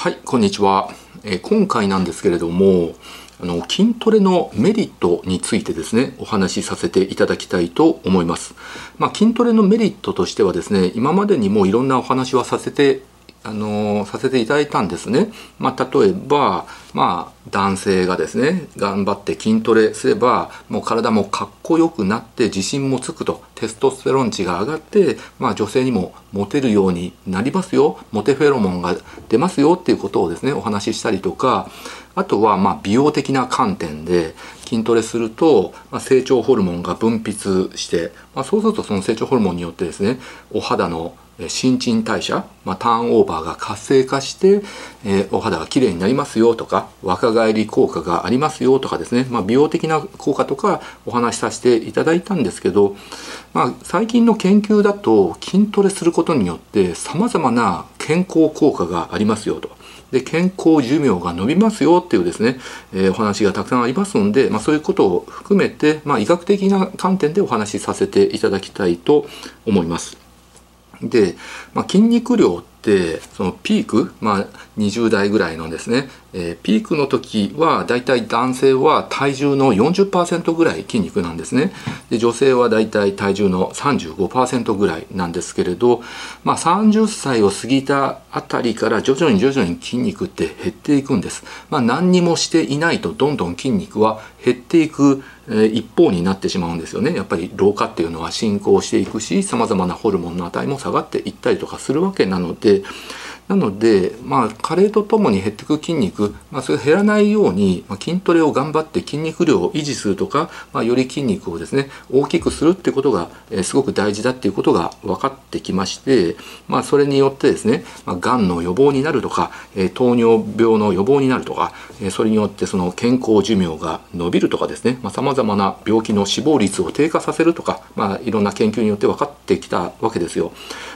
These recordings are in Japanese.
はいこんにちは、えー、今回なんですけれどもあの筋トレのメリットについてですねお話しさせていただきたいと思います、まあ、筋トレのメリットとしてはですね今までにもいろんなお話はさせてあのさせていただいたんですね。まあ、例えば、まあ、男性がですね、頑張って筋トレすれば、もう体もかっこよくなって自信もつくと、テストステロン値が上がって、まあ、女性にもモテるようになりますよ、モテフェロモンが出ますよっていうことをですね、お話ししたりとか、あとは、ま、美容的な観点で、筋トレすると、ま、成長ホルモンが分泌して、ま、そうするとその成長ホルモンによってですね、お肌の新陳代謝、まあ、ターンオーバーが活性化して、えー、お肌が綺麗になりますよとか若返り効果がありますよとかですね、まあ、美容的な効果とかお話しさせていただいたんですけど、まあ、最近の研究だと筋トレすることによってさまざまな健康効果がありますよと。で健康寿命が伸びますよっていうですね、えー、お話がたくさんありますので、まあ、そういうことを含めて、まあ、医学的な観点でお話しさせていただきたいと思います。で、まあ、筋肉量ってそのピーク、まあ、20代ぐらいのですね、えー、ピークの時はだいたい男性は体重の40%ぐらい筋肉なんですね。で女性はだいたい体重の35%ぐらいなんですけれど、まあ、30歳を過ぎたあたりから徐々に徐々に筋肉って減っていくんです、まあ、何にもしていないとどんどん筋肉は減っていく一方になってしまうんですよね。やっぱり老化っていうのは進行していくしさまざまなホルモンの値も下がっていったりとかするわけなのでなので、まあ、加齢とともに減っていく筋肉、まあ、それが減らないように、まあ、筋トレを頑張って筋肉量を維持するとか、まあ、より筋肉をですね、大きくするってことが、えー、すごく大事だっていうことが分かってきまして、まあ、それによってですね、まあ、がんの予防になるとか、えー、糖尿病の予防になるとか、それによってその健康寿命が伸びるとかですね、まあ、様々な病気の死亡率を低下させるとか、まあ、いろんな研究によって分かってきたわけですよ。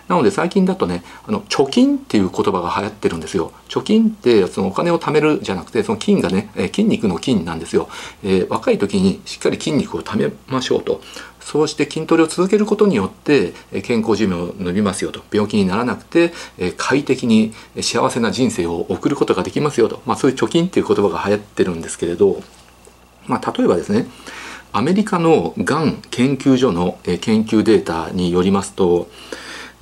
なので最近だとね、あの、貯金っていう言葉が流行ってるんですよ。貯金ってそのお金を貯めるじゃなくて、その金がね、え筋肉の筋なんですよ、えー、若い時にしっかり筋肉を貯めましょうと。そうして筋トレを続けることによって健康寿命を伸びますよと。病気にならなくて快適に幸せな人生を送ることができますよと、まあ、そういう貯金っていう言葉が流行ってるんですけれど、まあ、例えばですねアメリカのがん研究所の研究データによりますと、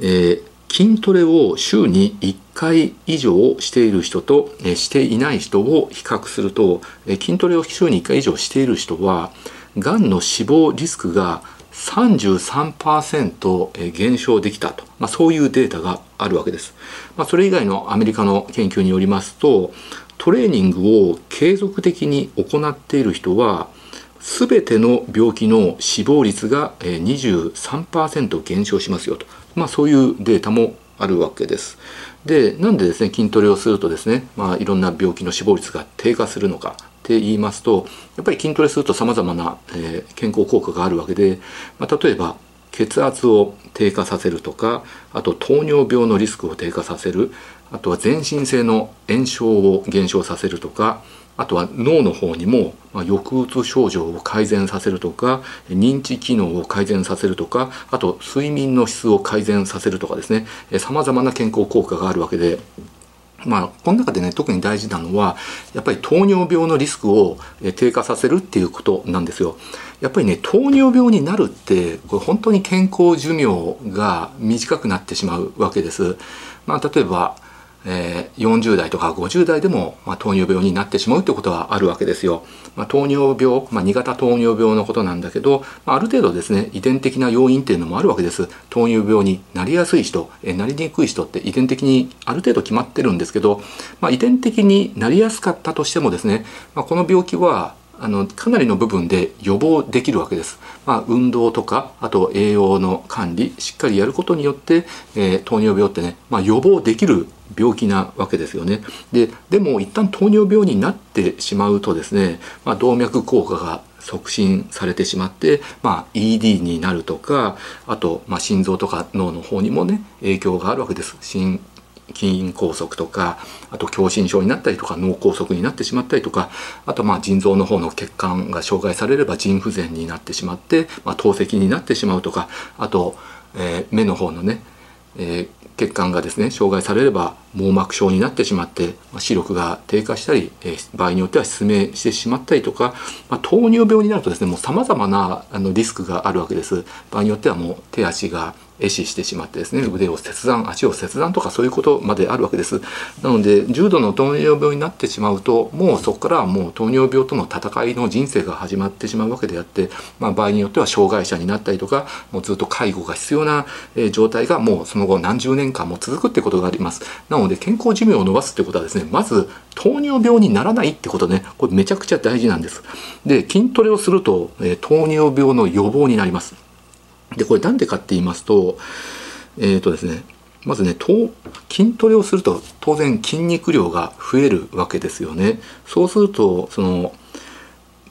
えー筋トレを週に1回以上している人としていない人を比較すると筋トレを週に1回以上している人はがんの死亡リスクが33%減少できたと、まあ、そういうデータがあるわけです、まあ、それ以外のアメリカの研究によりますとトレーニングを継続的に行っている人は全ての病気の死亡率が23%減少しますよと。まあ、そういうデータもあるわけです。でなんでですね筋トレをするとですね、まあ、いろんな病気の死亡率が低下するのか。って言いますとやっぱり筋トレするとさまざまな、えー、健康効果があるわけで、まあ、例えば血圧を低下させるとかあと糖尿病のリスクを低下させるあとは全身性の炎症を減少させるとかあとは脳の方にも、まあ、抑うつ症状を改善させるとか認知機能を改善させるとかあと睡眠の質を改善させるとかですねさまざまな健康効果があるわけでまあ、この中でね特に大事なのはやっぱり糖尿病のリスクを低下させるっていうことなんですよ。やっぱりね糖尿病になるってこれ本当に健康寿命が短くなってしまうわけです。まあ、例えばえー、40代とか50代でも、まあ、糖尿病になってしまうということはあるわけですよ。まあ、糖尿病、まあ、2型糖尿病のことなんだけど、まあ、ある程度ですね遺伝的な要因っていうのもあるわけです。糖尿病になりやすい人、えー、なりにくい人って遺伝的にある程度決まってるんですけど、まあ、遺伝的になりやすかったとしてもですね、まあ、この病気はあのかなりの部分で予防できるわけです。まあ、運動とかあと栄養の管理しっかりやることによって、えー、糖尿病ってね、まあ、予防できる病気なわけですよね。ででも一旦糖尿病になってしまうとですね、まあ、動脈硬化が促進されてしまって、まあ、ED になるとかあと、まあ、心臓とか脳の方にもね影響があるわけです。心筋梗塞とかあと狭心症になったりとか脳梗塞になってしまったりとかあとまあ腎臓の方の血管が障害されれば腎不全になってしまって、まあ、透析になってしまうとかあと、えー、目の方のね、えー、血管がですね障害されれば網膜症になってしまって、視力が低下したり、え、場合によっては失明してしまったりとか、まあ、糖尿病になるとですねもうさまざまなあのリスクがあるわけです。場合によってはもう手足が壊死してしまってですね腕を切断足を切断とかそういうことまであるわけです。なので重度の糖尿病になってしまうともうそこからはもう糖尿病との戦いの人生が始まってしまうわけであって、まあ、場合によっては障害者になったりとかもうずっと介護が必要な状態がもうその後何十年間も続くってことがあります。なので健康寿命を伸ばすってことはですねまず糖尿病にならないってことね。これめちゃくちゃ大事なんです。で筋トレをすると、え糖尿病の予防になります。でこれなんでかって言いますとえっ、ー、とですねまずね筋トレをすると当然筋肉量が増えるわけですよね。そうするとその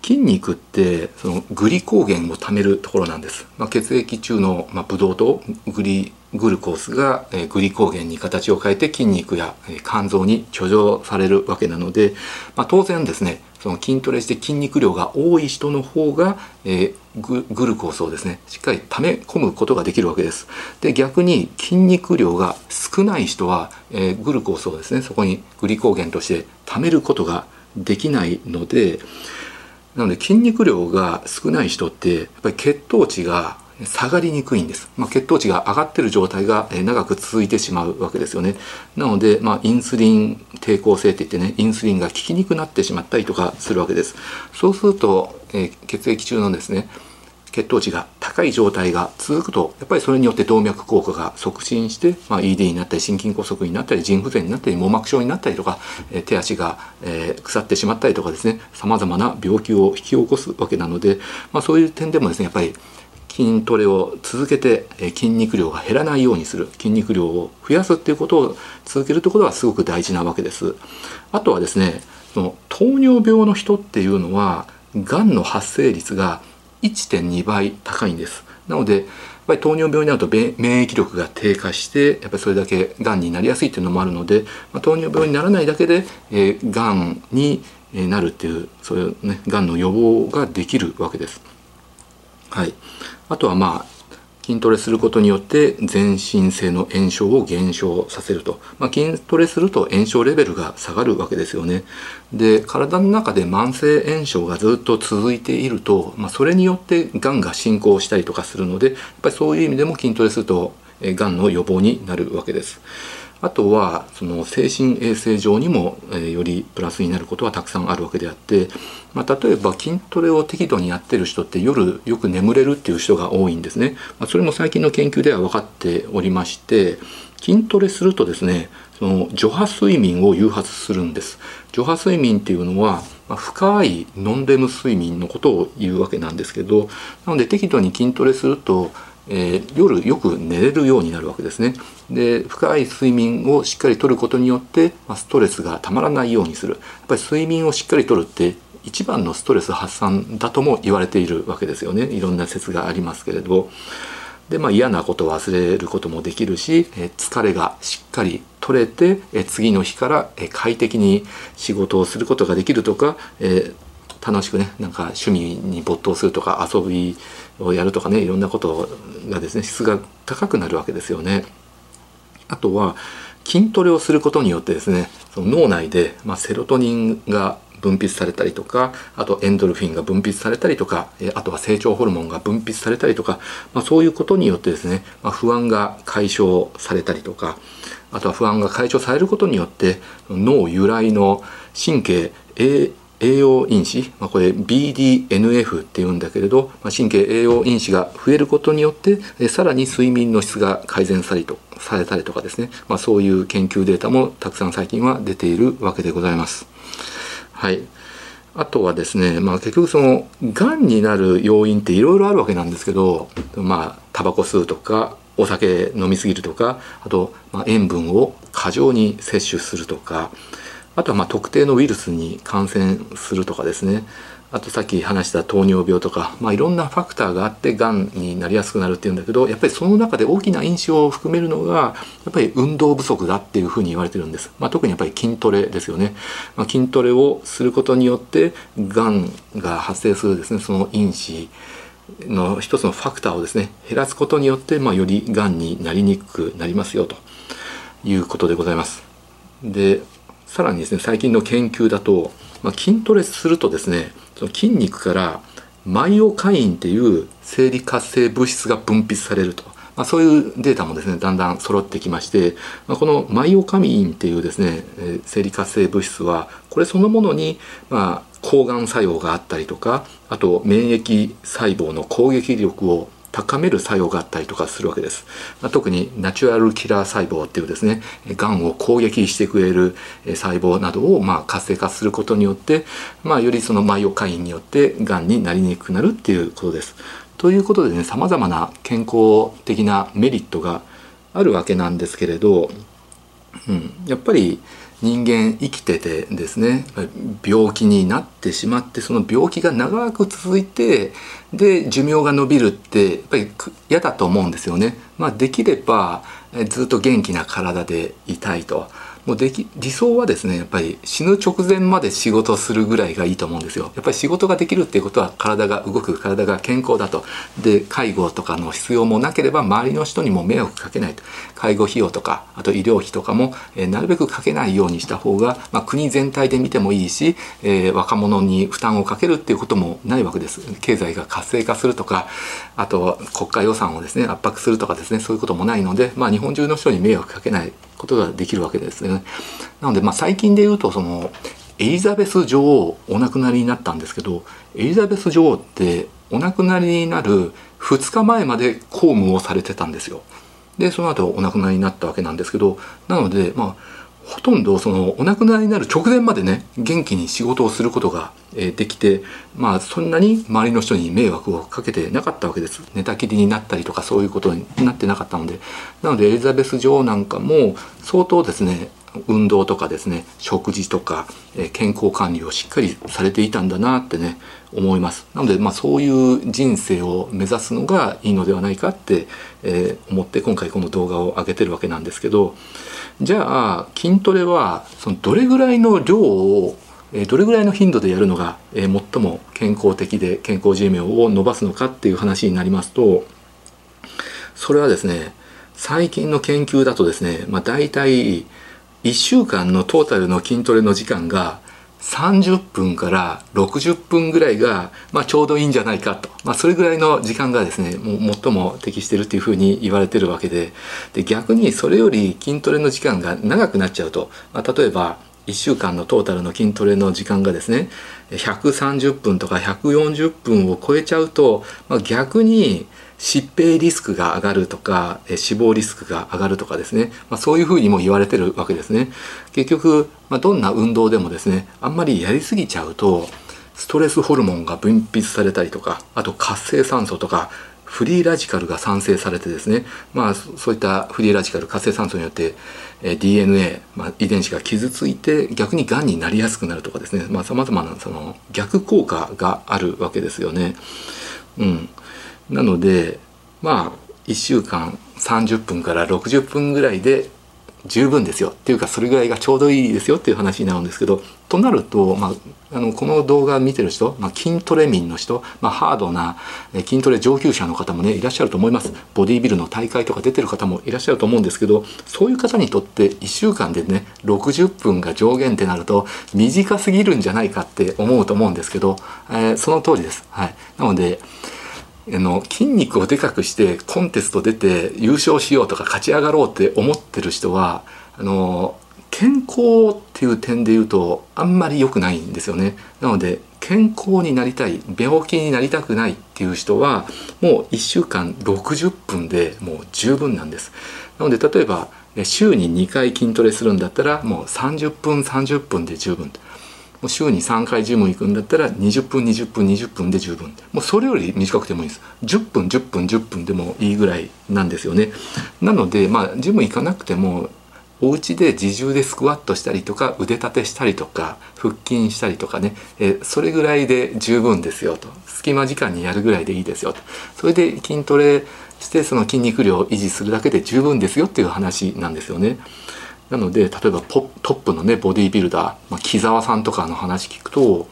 筋肉ってそのグリコーゲンを貯めるところなんです、まあ、血液中の、まあ、ブドウとグリグルコースが、えー、グリコーゲンに形を変えて筋肉や、えー、肝臓に貯蔵されるわけなので、まあ、当然ですねその筋トレして筋肉量が多い人の方が、えー、グルコースをですねしっかり溜め込むことができるわけです。で逆に筋肉量が少ない人は、えー、グルコースをですねそこにグリコーゲンとして溜めることができないのでなので筋肉量が少ない人ってやっぱり血糖値が下がりにくいんです、まあ、血糖値が上がってる状態が長く続いてしまうわけですよね。なので、まあ、インスリン抵抗性っていってねインスリンが効きにくくなってしまったりとかするわけです。そうすると、えー、血液中のですね血糖値が高い状態が続くとやっぱりそれによって動脈硬化が促進して、まあ、ED になったり心筋梗塞になったり腎不全になったり網膜症になったりとか、えー、手足が、えー、腐ってしまったりとかですねさまざまな病気を引き起こすわけなので、まあ、そういう点でもですねやっぱり筋トレを続けて筋肉量が減らないようにする。筋肉量を増やすっていうことを続けるということはすごく大事なわけです。あとはですねその糖尿病の人っていうのはがんの発生率が1.2倍高いんです。なのでやっぱり糖尿病になると免疫力が低下してやっぱりそれだけがんになりやすいっていうのもあるので、まあ、糖尿病にならないだけで、えー、がんになるっていうそういうねがんの予防ができるわけです。はい、あとはまあ筋トレすることによって全身性の炎症を減少させると、まあ、筋トレすると炎症レベルが下がるわけですよね。で体の中で慢性炎症がずっと続いていると、まあ、それによってがんが進行したりとかするのでやっぱりそういう意味でも筋トレするとがんの予防になるわけです。あとはその精神衛生上にも、えよりプラスになることはたくさんあるわけであって、まあ、例えば筋トレを適度にやってる人って夜よく眠れるっていう人が多いんですね、まあ、それも最近の研究では分かっておりまして筋トレするとですねその除波睡眠を誘発するんです。除波睡眠っていうのは、ま、深いノンレム睡眠のことを言うわけなんですけどなので適度に筋トレするとえー、夜よく寝れるようになるわけですね。で深い睡眠をしっかりとることによって、まあ、ストレスがたまらないようにする。やっぱり睡眠をしっかりとるって一番のストレス発散だとも言われているわけですよね。いろんな説がありますけれどで、まあ、嫌なことを忘れることもできるし、え、疲れがしっかり取れて、え、次の日から、え、快適に仕事をすることができるとか、え楽しくねなんか趣味に没頭するとか遊びをやるとかねいろんなことがですね質が高くなるわけですよね。あとは筋トレをすることによってですねその脳内で、まあ、セロトニンが分泌されたりとかあとエンドルフィンが分泌されたりとかあとは成長ホルモンが分泌されたりとか、まあ、そういうことによってですね、まあ、不安が解消されたりとかあとは不安が解消されることによって脳由来の神経 A 栄養因子、まあ、これ BDNF っていうんだけれど、まあ、神経栄養因子が増えることによってえさらに睡眠の質が改善されとされたりとかですね、まあ、そういう研究データもたくさん最近は出ているわけでございます。はいあとはですね、まあ、結局そのがんになる要因っていろいろあるわけなんですけどまあタバコ吸うとかお酒飲みすぎるとかあと、ま、塩分を過剰に摂取するとかあとはま特定のウイルスに感染するとかですね。あとさっき話した糖尿病とか、まあ、いろんなファクターがあってがんになりやすくなるっていうんだけどやっぱりその中で大きな因子を含めるのがやっぱり運動不足だっていうふうに言われてるんです、まあ、特にやっぱり筋トレですよね、まあ、筋トレをすることによってがんが発生するですねその因子の一つのファクターをですね減らすことによって、ま、よりがんになりにくくなりますよと。いうことでございます。でさらにですね最近の研究だと、まあ、筋トレするとですねその筋肉からマイオカインっていう生理活性物質が分泌されると、まあ、そういうデータもですねだんだん揃ってきまして、まあ、このマイオカミンっていうですね、え、生理活性物質はこれそのものに、まあ、抗がん作用があったりとかあと免疫細胞の攻撃力を高める作用があったりとかするわけです、まあ、特にナチュラルキラー細胞っていうですねがんを攻撃してくれる細胞などをまあ活性化することによって、まあ、よりそのマイオカインによってがんになりにくくなるっていうことです。ということでね様々な健康的なメリットがあるわけなんですけれど、うん、やっぱり人間生きててですね病気になってしまってその病気が長く続いてで寿命が延びるってやっぱり嫌だと思うんですよね。まあ、できればずっと元気な体でいたいと。もうでき理想はですねやっぱり死ぬ直前まで仕事するぐらいがいいと思うんですよ。やっぱり仕事ができるっていうことは体が動く体が健康だと。で介護とかの必要もなければ周りの人にも迷惑かけないと。介護費用とかあと医療費とかも、えー、なるべくかけないようにした方が、まあ、国全体で見てもいいし、えー、若者に負担をかけるっていうこともないわけです。経済が活性化するとかあと国家予算をですね圧迫するとかですねそういうこともないので、まあ、日本中の人に迷惑かけない。ことができるわけですね。なので、まあ、最近で言うとそのエリザベス女王お亡くなりになったんですけどエリザベス女王ってお亡くなりになる2日前まで公務をされてたんですよ。でその後お亡くなりになったわけなんですけどなのでまあほとんどそのお亡くなりになる直前までね元気に仕事をすることができてまあそんなに周りの人に迷惑をかけてなかったわけです。寝たきりになったりとかそういうことになってなかったので。なのでエリザベス女王なんかも相当ですね運動とかですね食事とか、え健康管理をしっかりされていたんだなってね思います。なので、まあ、そういう人生を目指すのがいいのではないかって、えー、思って今回この動画を上げてるわけなんですけどじゃあ筋トレはそのどれぐらいの量をどれぐらいの頻度でやるのが最も健康的で健康寿命を伸ばすのかっていう話になりますとそれはですね最近の研究だとですね、まあ、大体1週間のトータルの筋トレの時間が30分から60分ぐらいが、まあ、ちょうどいいんじゃないかと、まあ、それぐらいの時間がですねもう最も適しているっていうふうに言われているわけで。で逆にそれより筋トレの時間が長くなっちゃうと、まあ、例えば1週間のトータルの筋トレの時間がですね130分とか140分を超えちゃうと、まあ、逆に疾病リスクが上がるとか死亡リスクが上がるとかですね、まあ、そういうふうにも言われてるわけですね。結局、まあ、どんな運動でもですねあんまりやりすぎちゃうとストレスホルモンが分泌されたりとかあと活性酸素とかフリーラジカルが産生されてですね、まあ、そういったフリーラジカル活性酸素によって、え DNA、まあ、遺伝子が傷ついて逆にがんになりやすくなるとかですね。さまざ、まなその逆効果があるわけですよね。うん、なのでまあ1週間30分から60分ぐらいで十分ですよ。っていうかそれぐらいがちょうどいいですよっていう話になるんですけどとなると、まあ、あのこの動画見てる人、まあ、筋トレ民の人、まあ、ハードな筋トレ上級者の方もねいらっしゃると思います。ボディービルの大会とか出てる方もいらっしゃると思うんですけどそういう方にとって1週間でね60分が上限ってなると短すぎるんじゃないかって思うと思うんですけど、えー、その通りです。はい、なのであの筋肉をでかくしてコンテスト出て優勝しようとか勝ち上がろうって思ってる人はあの健康っていう点で言うとあんまり良くないんですよね。なので健康になりたい病気になりたくないっていう人はもう1週間60分でもう十分なんです。なので例えば週に2回筋トレするんだったらもう30分30分で十分。もう週に3回ジム行くんだったら20分20分20分で十分。もうそれより短くてもいいです。10分10分10分でもいいぐらいなんですよね。なのでまあジム行かなくてもお家で自重でスクワットしたりとか腕立てしたりとか腹筋したりとかね。えそれぐらいで十分ですよと。隙間時間にやるぐらいでいいですよと。それで筋トレしてその筋肉量を維持するだけで十分ですよっていう話なんですよね。なので例えばトップのねボディービルダー、まあ、木澤さんとかの話聞くと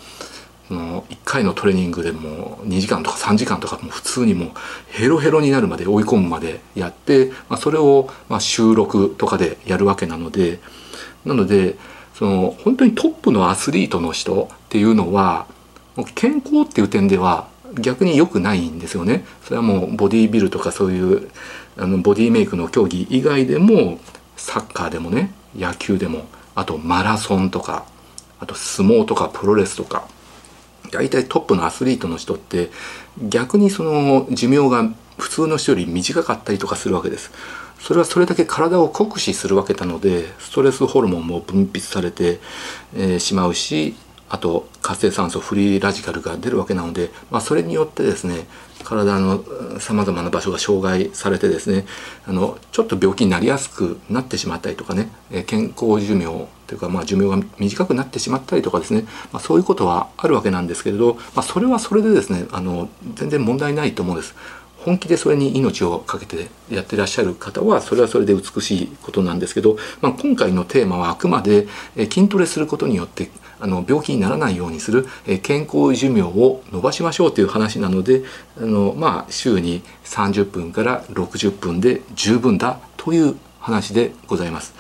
その1回のトレーニングでも2時間とか3時間とかも普通にもうヘロヘロになるまで追い込むまでやって、まあ、それをま収録とかでやるわけなのでなのでその本当にトップのアスリートの人っていうのは健康っていう点では逆に良くないんですよね。それはもうボディビルとかそういうあのボディメイクの競技以外でもサッカーでもね野球でもあとマラソンとかあと相撲とかプロレスとか大体トップのアスリートの人って逆にその寿命が普通の人より短かったりとかするわけです。それはそれだけ体を酷使するわけなのでストレスホルモンも分泌されて、えー、しまうしあと活性酸素フリーラジカルが出るわけなので、まあ、それによってですね体のさまざまな場所が障害されてですねあのちょっと病気になりやすくなってしまったりとかね健康寿命というか、まあ、寿命が短くなってしまったりとかですね、まあ、そういうことはあるわけなんですけれど、まあ、それはそれでですねあの全然問題ないと思うんです。本気でそれに命を懸けてやってらっしゃる方はそれはそれで美しいことなんですけど、まあ、今回のテーマはあくまで筋トレすることによってあの病気にならないようにする健康寿命を伸ばしましょうという話なのであの、まあ、週に30分から60分で十分だという話でございます。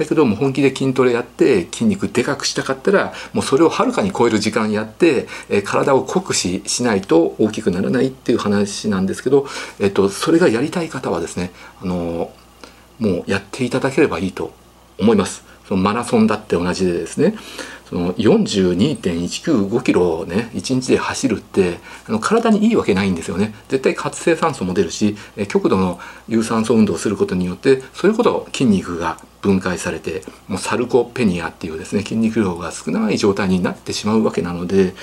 だけども本気で筋トレやって筋肉でかくしたかったらもうそれをはるかに超える時間やって、体を酷使しないと大きくならないっていう話なんですけど、えっと、それがやりたい方はですねあのもうやっていただければいいと思います。そのマラソンだって同じでですねその42.195キロをね1日で走るってあの体にいいわけないんですよね。絶対活性酸素も出るし極度の有酸素運動をすることによってそれこそ筋肉が分解されてもうサルコペニアっていうですね筋肉量が少ない状態になってしまうわけなので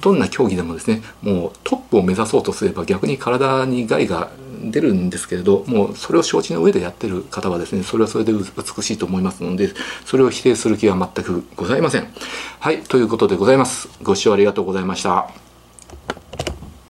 どんな競技でもですねもうトップを目指そうとすれば逆に体に害が出るんですけれどもうそれを承知の上でやってる方はですねそれはそれで美しいと思いますのでそれを否定する気は全くございません。はいということでございます。ご視聴ありがとうございました。